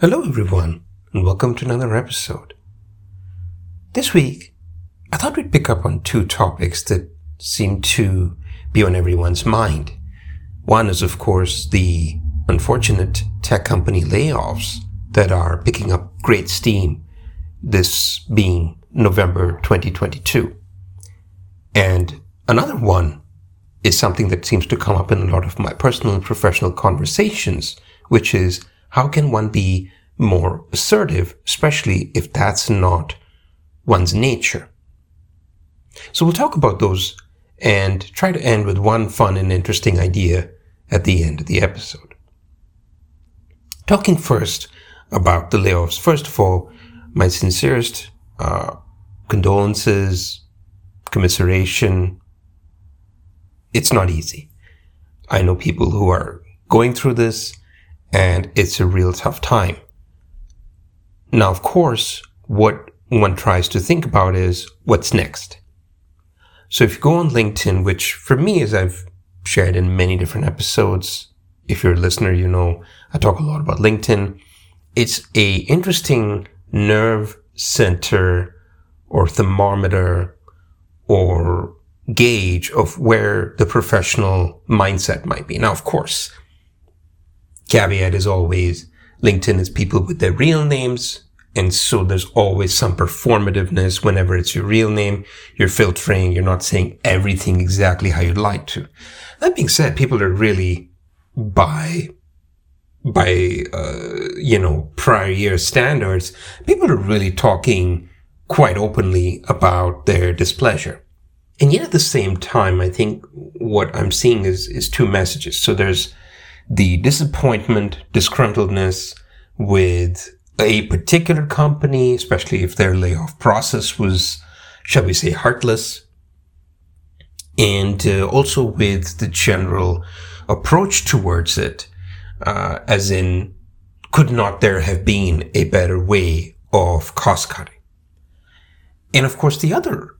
Hello, everyone, and welcome to another episode. This week, I thought we'd pick up on two topics that seem to be on everyone's mind. One is, of course, the unfortunate tech company layoffs that are picking up great steam, this being November 2022. And another one is something that seems to come up in a lot of my personal and professional conversations, which is how can one be more assertive, especially if that's not one's nature? So we'll talk about those and try to end with one fun and interesting idea at the end of the episode. Talking first about the layoffs. First of all, my sincerest uh, condolences, commiseration. It's not easy. I know people who are going through this and it's a real tough time. Now, of course, what one tries to think about is what's next. So if you go on LinkedIn, which for me, as I've shared in many different episodes, if you're a listener, you know I talk a lot about LinkedIn. It's a interesting nerve center or thermometer or gauge of where the professional mindset might be. Now, of course, caveat is always LinkedIn is people with their real names. And so there's always some performativeness whenever it's your real name. You're filtering. You're not saying everything exactly how you'd like to. That being said, people are really by, by, uh, you know, prior year standards, people are really talking quite openly about their displeasure. And yet at the same time, I think what I'm seeing is, is two messages. So there's the disappointment, disgruntledness with a particular company, especially if their layoff process was, shall we say, heartless. And uh, also with the general approach towards it, uh, as in, could not there have been a better way of cost cutting? And of course, the other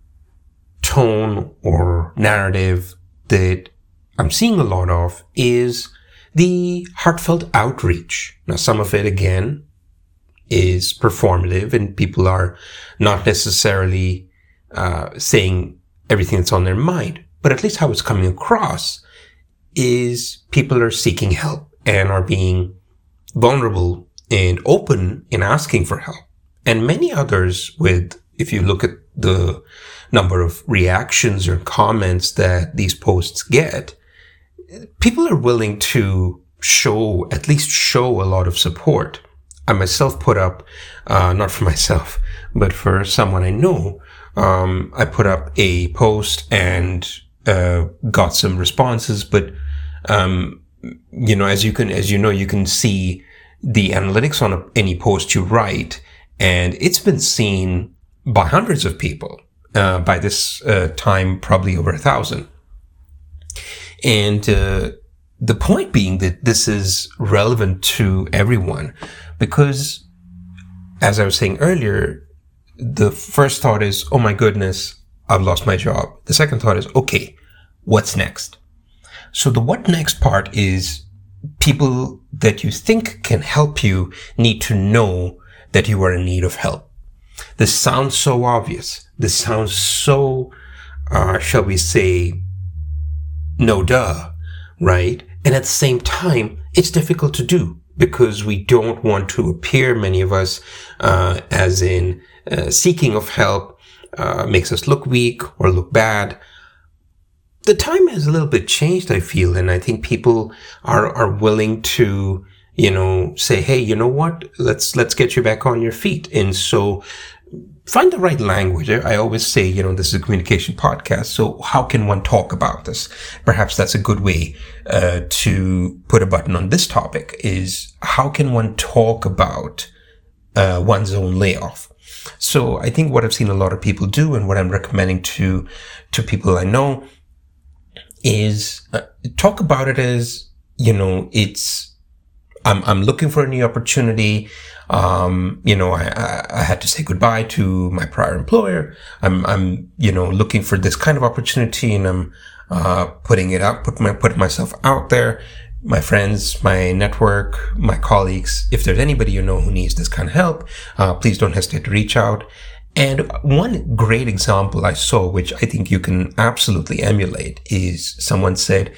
tone or narrative that I'm seeing a lot of is the heartfelt outreach. Now, some of it again is performative and people are not necessarily uh, saying everything that's on their mind, but at least how it's coming across is people are seeking help and are being vulnerable and open in asking for help. And many others with, if you look at the number of reactions or comments that these posts get, people are willing to show, at least show a lot of support. I myself put up, uh, not for myself, but for someone I know, um, I put up a post and uh, got some responses. But um, you know, as you can, as you know, you can see the analytics on a, any post you write, and it's been seen by hundreds of people. Uh, by this uh, time, probably over a thousand. And uh, the point being that this is relevant to everyone because, as I was saying earlier, the first thought is, oh my goodness, I've lost my job. The second thought is, okay, what's next? So the what next part is people that you think can help you need to know that you are in need of help. This sounds so obvious. This sounds so, uh, shall we say, no duh, right? And at the same time, it's difficult to do because we don't want to appear, many of us, uh, as in uh, seeking of help, uh, makes us look weak or look bad. The time has a little bit changed, I feel, and I think people are are willing to, you know, say, "Hey, you know what? Let's let's get you back on your feet." And so, find the right language. I always say, you know, this is a communication podcast. So how can one talk about this? Perhaps that's a good way uh, to put a button on this topic is how can one talk about uh, one's own layoff? So I think what I've seen a lot of people do and what I'm recommending to, to people I know is uh, talk about it as, you know, it's, I'm, I'm looking for a new opportunity. Um, you know, I, I, I, had to say goodbye to my prior employer. I'm, I'm, you know, looking for this kind of opportunity and I'm, uh, putting it out, put my, put myself out there. my friends, my network, my colleagues, if there's anybody you know who needs this kind of help, uh, please don't hesitate to reach out. And one great example I saw, which I think you can absolutely emulate, is someone said,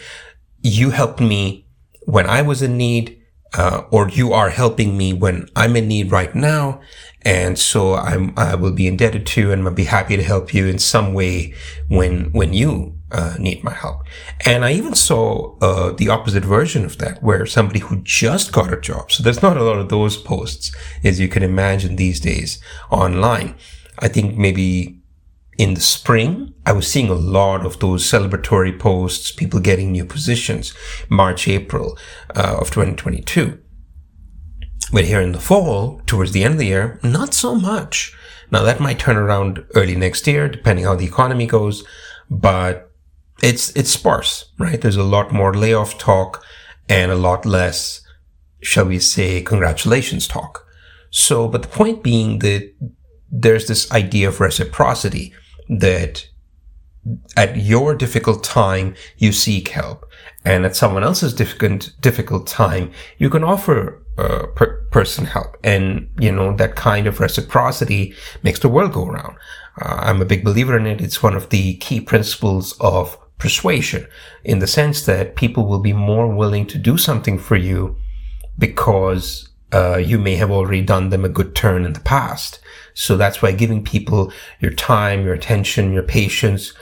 You helped me when I was in need, uh, or you are helping me when I'm in need right now. And so I'm, I will be indebted to you and I'll be happy to help you in some way when, when you uh, need my help. And I even saw uh, the opposite version of that, where somebody who just got a job. So there's not a lot of those posts, as you can imagine these days online. I think maybe in the spring, I was seeing a lot of those celebratory posts, people getting new positions, March, April uh, of 2022. But here in the fall, towards the end of the year, not so much. Now that might turn around early next year, depending how the economy goes. But it's it's sparse, right? There's a lot more layoff talk and a lot less, shall we say, congratulations talk. So, but the point being that there's this idea of reciprocity that at your difficult time you seek help, and at someone else's difficult difficult time you can offer a per- person help, and you know that kind of reciprocity makes the world go around. Uh, I'm a big believer in it. It's one of the key principles of persuasion in the sense that people will be more willing to do something for you because uh, you may have already done them a good turn in the past. So that's why giving people your time, your attention, your patience,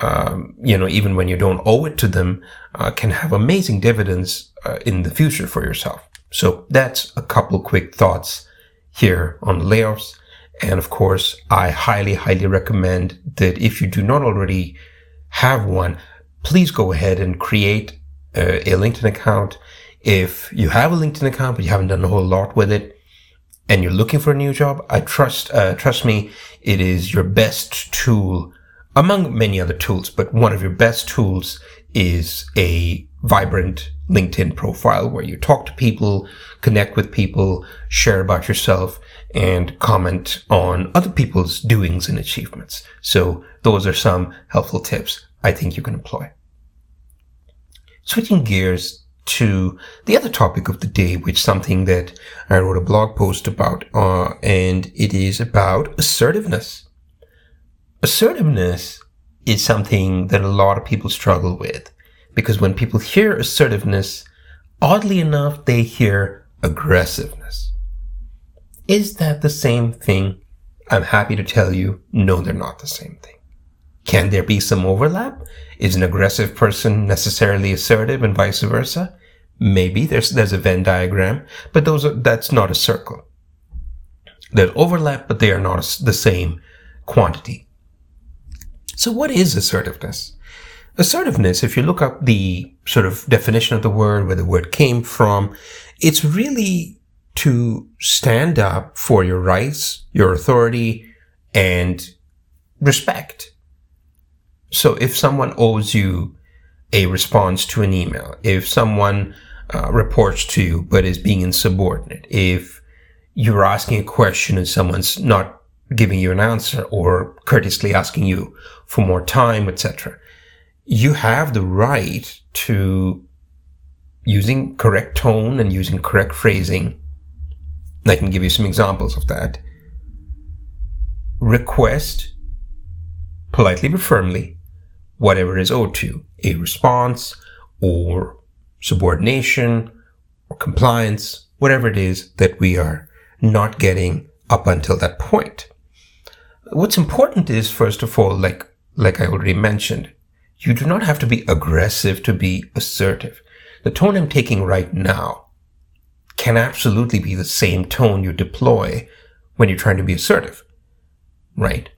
um, you know, even when you don't owe it to them, uh, can have amazing dividends uh, in the future for yourself. So that's a couple quick thoughts here on layoffs. And of course, I highly, highly recommend that if you do not already have one, please go ahead and create a, a LinkedIn account. If you have a LinkedIn account, but you haven't done a whole lot with it, and you're looking for a new job, I trust, uh, trust me, it is your best tool among many other tools, but one of your best tools is a vibrant LinkedIn profile where you talk to people, connect with people, share about yourself, and comment on other people's doings and achievements. So those are some helpful tips I think you can employ. Switching gears to the other topic of the day, which something that I wrote a blog post about, uh, and it is about assertiveness. Assertiveness is something that a lot of people struggle with because when people hear assertiveness, oddly enough, they hear aggressiveness. Is that the same thing? I'm happy to tell you, no, they're not the same thing. Can there be some overlap? Is an aggressive person necessarily assertive and vice versa? Maybe there's there's a Venn diagram, but those are, that's not a circle. There's overlap, but they are not the same quantity. So what is assertiveness? Assertiveness, if you look up the sort of definition of the word, where the word came from, it's really to stand up for your rights, your authority, and respect. So if someone owes you a response to an email, if someone uh, reports to you but is being insubordinate, if you're asking a question and someone's not giving you an answer or courteously asking you for more time, etc., you have the right to using correct tone and using correct phrasing. I can give you some examples of that. Request politely but firmly whatever is owed to you, a response or subordination or compliance, whatever it is that we are not getting up until that point. What's important is, first of all, like, like I already mentioned, you do not have to be aggressive to be assertive. The tone I'm taking right now can absolutely be the same tone you deploy when you're trying to be assertive, right?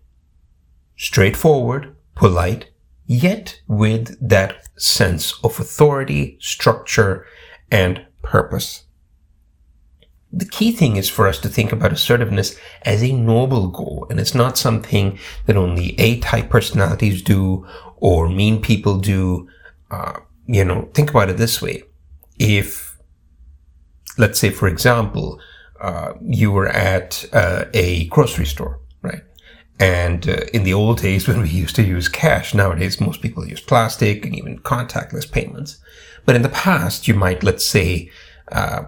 Straightforward, polite, yet with that sense of authority, structure, and purpose. The key thing is for us to think about assertiveness as a noble goal, and it's not something that only A-type personalities do or mean people do. Uh, you know, think about it this way. If, let's say, for example, uh, you were at uh, a grocery store, right? And uh, in the old days, when we used to use cash, nowadays most people use plastic and even contactless payments. But in the past, you might, let's say, uh,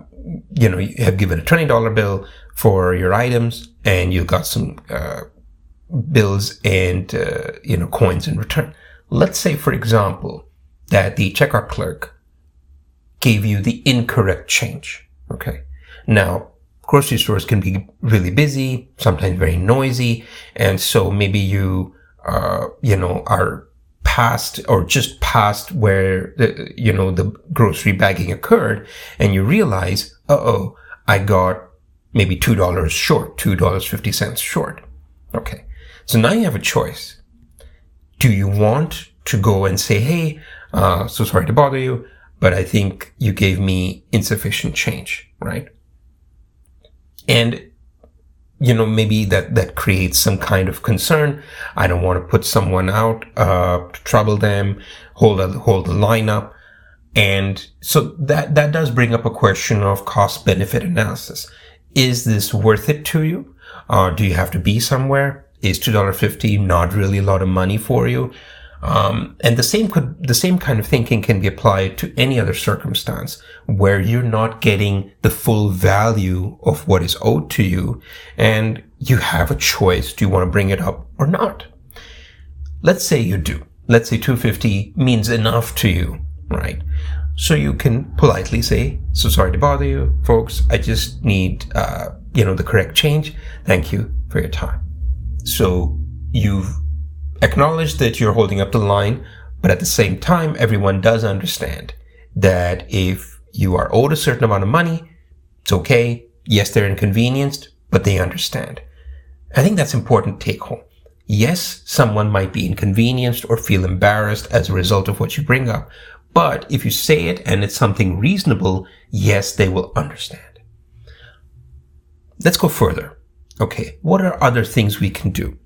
you know, you have given a $20 bill for your items and you got some uh, bills and, uh, you know, coins in return. Let's say, for example, that the checkout clerk gave you the incorrect change. Okay. Now, grocery stores can be really busy, sometimes very noisy. And so maybe you, uh, you know, are past or just past where the, you know, the grocery bagging occurred and you realize, uh oh, I got maybe $2 short, $2.50 short. Okay. So now you have a choice. Do you want to go and say, Hey, uh, so sorry to bother you, but I think you gave me insufficient change, right? And you know, maybe that, that creates some kind of concern. I don't want to put someone out, uh, to trouble them, hold a, hold the line up. And so that, that does bring up a question of cost benefit analysis. Is this worth it to you? Uh, do you have to be somewhere? Is $2.50 not really a lot of money for you? Um, and the same could, the same kind of thinking can be applied to any other circumstance where you're not getting the full value of what is owed to you and you have a choice. Do you want to bring it up or not? Let's say you do. Let's say 250 means enough to you, right? So you can politely say, so sorry to bother you, folks. I just need, uh, you know, the correct change. Thank you for your time. So you've acknowledge that you're holding up the line, but at the same time, everyone does understand that if you are owed a certain amount of money, it's okay. Yes, they're inconvenienced, but they understand. I think that's important take home. Yes, someone might be inconvenienced or feel embarrassed as a result of what you bring up, but if you say it and it's something reasonable, yes, they will understand. Let's go further. Okay, what are other things we can do?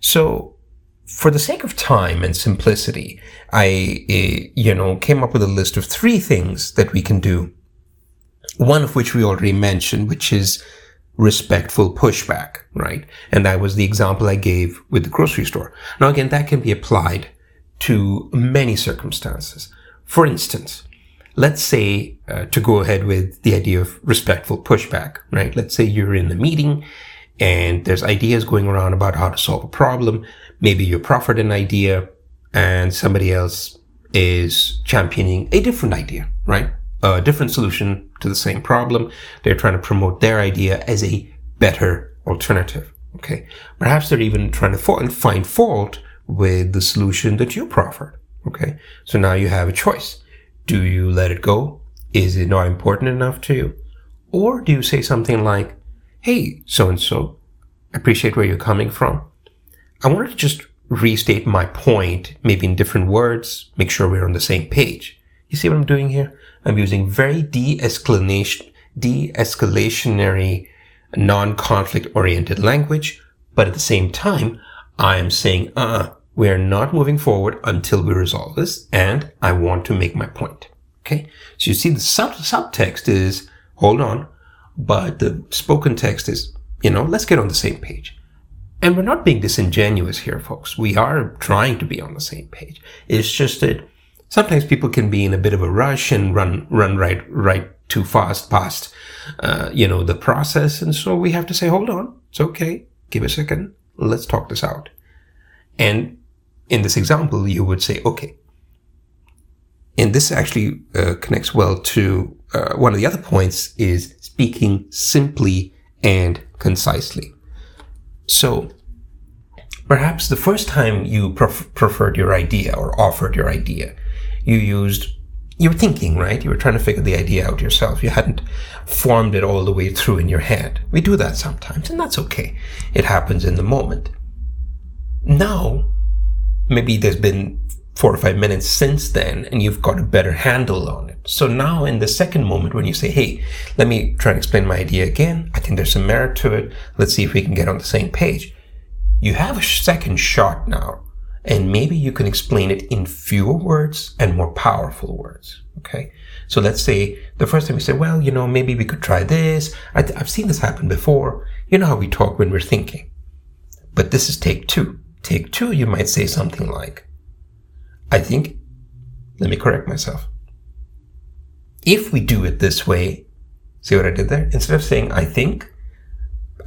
So for the sake of time and simplicity, I, uh, you know, came up with a list of three things that we can do. One of which we already mentioned, which is respectful pushback, right? And that was the example I gave with the grocery store. Now, again, that can be applied to many circumstances. For instance, let's say uh, to go ahead with the idea of respectful pushback, right? Let's say you're in a meeting and there's ideas going around about how to solve a problem maybe you proffered an idea and somebody else is championing a different idea, right? A different solution to the same problem. They're trying to promote their idea as a better alternative. Okay. Perhaps they're even trying to find fault with the solution that you proffered. Okay. So now you have a choice. Do you let it go? Is it not important enough to you? Or do you say something like, Hey, so and so, I appreciate where you're coming from. I wanted to just restate my point, maybe in different words, make sure we're on the same page. You see what I'm doing here? I'm using very de-escalation, de-escalationary, non-conflict oriented language, but at the same time, I am saying, uh, we are not moving forward until we resolve this, and I want to make my point. Okay? So you see the sub- subtext is, hold on, but the spoken text is, you know, let's get on the same page. And we're not being disingenuous here, folks. We are trying to be on the same page. It's just that sometimes people can be in a bit of a rush and run, run right, right too fast past, uh, you know, the process. And so we have to say, hold on. It's okay. Give a second. Let's talk this out. And in this example, you would say, okay. And this actually uh, connects well to uh, one of the other points is speaking simply and concisely. So perhaps the first time you pref- preferred your idea or offered your idea, you used you were thinking, right? You were trying to figure the idea out yourself. You hadn't formed it all the way through in your head. We do that sometimes, and that's okay. It happens in the moment. Now, maybe there's been four or five minutes since then, and you've got a better handle on it. So now, in the second moment, when you say, Hey, let me try and explain my idea again, I think there's some merit to it. Let's see if we can get on the same page. You have a second shot now, and maybe you can explain it in fewer words and more powerful words. Okay. So let's say the first time you say, well, you know, maybe we could try this. I, have seen this happen before. You know how we talk when we're thinking. but this is take two. Take two, you might say something like, I think, let me correct myself. If we do it this way, see what I did there? Instead of saying, I think,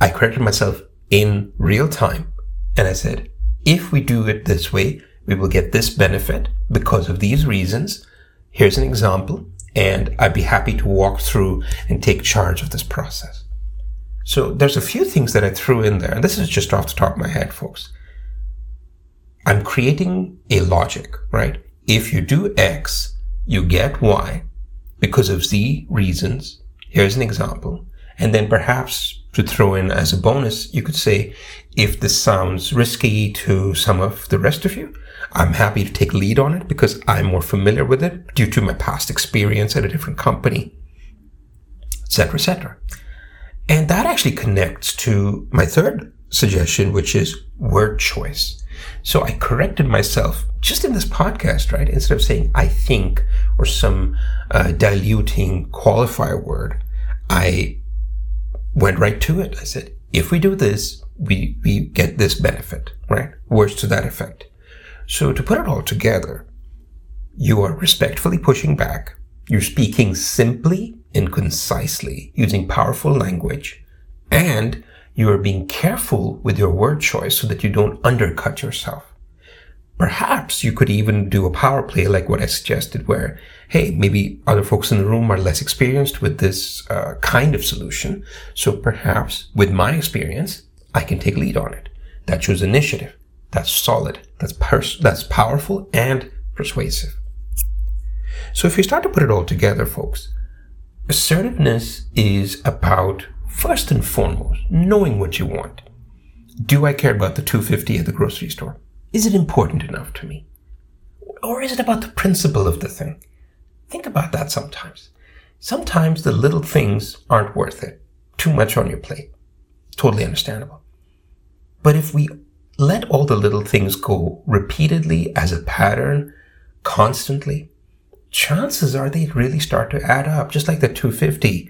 I corrected myself in real time. And I said, if we do it this way, we will get this benefit because of these reasons. Here's an example, and I'd be happy to walk through and take charge of this process. So there's a few things that I threw in there, and this is just off the top of my head, folks. I'm creating a logic, right? If you do X, you get Y because of Z reasons. Here's an example. And then perhaps to throw in as a bonus, you could say, if this sounds risky to some of the rest of you, I'm happy to take lead on it because I'm more familiar with it due to my past experience at a different company, etc., etc. And that actually connects to my third suggestion, which is word choice. So I corrected myself just in this podcast, right? Instead of saying I think or some uh, diluting qualifier word, I went right to it. I said, if we do this, we, we get this benefit, right? Words to that effect. So to put it all together, you are respectfully pushing back. You're speaking simply and concisely using powerful language and you are being careful with your word choice so that you don't undercut yourself. Perhaps you could even do a power play like what I suggested where, hey, maybe other folks in the room are less experienced with this uh, kind of solution. So perhaps with my experience, I can take lead on it. That shows initiative. That's solid. That's pers- that's powerful and persuasive. So if you start to put it all together, folks, assertiveness is about first and foremost knowing what you want. Do I care about the 250 at the grocery store? Is it important enough to me? Or is it about the principle of the thing? Think about that sometimes. Sometimes the little things aren't worth it. Too much on your plate. Totally understandable. But if we let all the little things go repeatedly as a pattern, constantly, chances are they really start to add up. Just like the 250,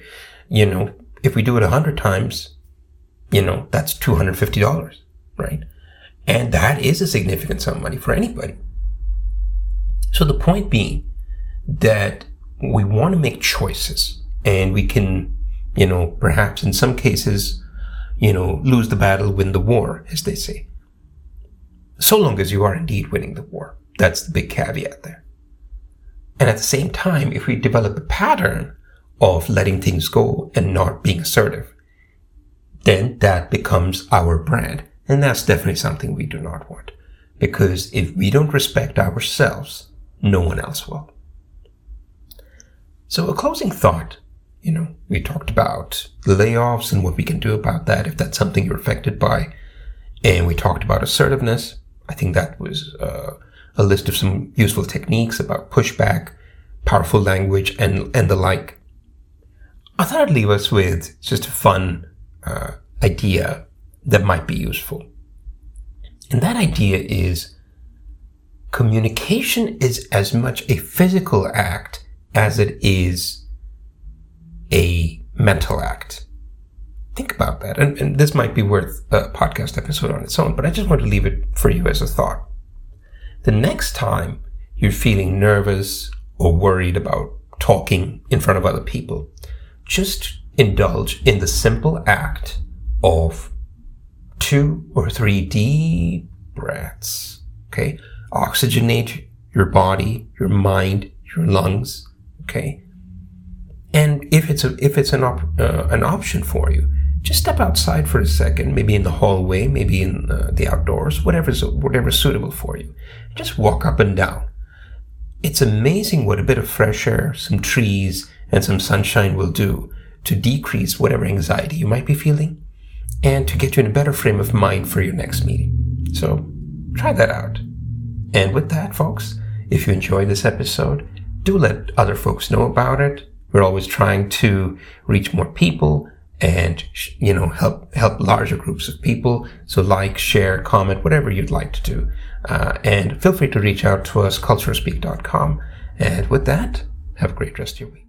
you know, if we do it a 100 times, you know, that's $250, right? And that is a significant sum of money for anybody. So the point being that we want to make choices and we can, you know, perhaps in some cases, you know, lose the battle, win the war, as they say. So long as you are indeed winning the war. That's the big caveat there. And at the same time, if we develop a pattern of letting things go and not being assertive, then that becomes our brand. And that's definitely something we do not want. Because if we don't respect ourselves, no one else will. So a closing thought, you know, we talked about layoffs and what we can do about that if that's something you're affected by. And we talked about assertiveness. I think that was uh, a list of some useful techniques about pushback, powerful language, and, and the like. I thought I'd leave us with just a fun uh, idea that might be useful. And that idea is communication is as much a physical act as it is a mental act. Think about that. And, and, this might be worth a podcast episode on its own, but I just want to leave it for you as a thought. The next time you're feeling nervous or worried about talking in front of other people, just indulge in the simple act of two or three deep breaths. Okay. Oxygenate your body, your mind, your lungs. Okay. And if it's a, if it's an op, uh, an option for you, just step outside for a second, maybe in the hallway, maybe in uh, the outdoors, whatever's whatever's suitable for you. Just walk up and down. It's amazing what a bit of fresh air, some trees, and some sunshine will do to decrease whatever anxiety you might be feeling and to get you in a better frame of mind for your next meeting. So try that out. And with that, folks, if you enjoyed this episode, do let other folks know about it. We're always trying to reach more people and you know help help larger groups of people. So like, share, comment, whatever you'd like to do, uh, and feel free to reach out to us culturespeak.com. And with that, have a great rest of your week.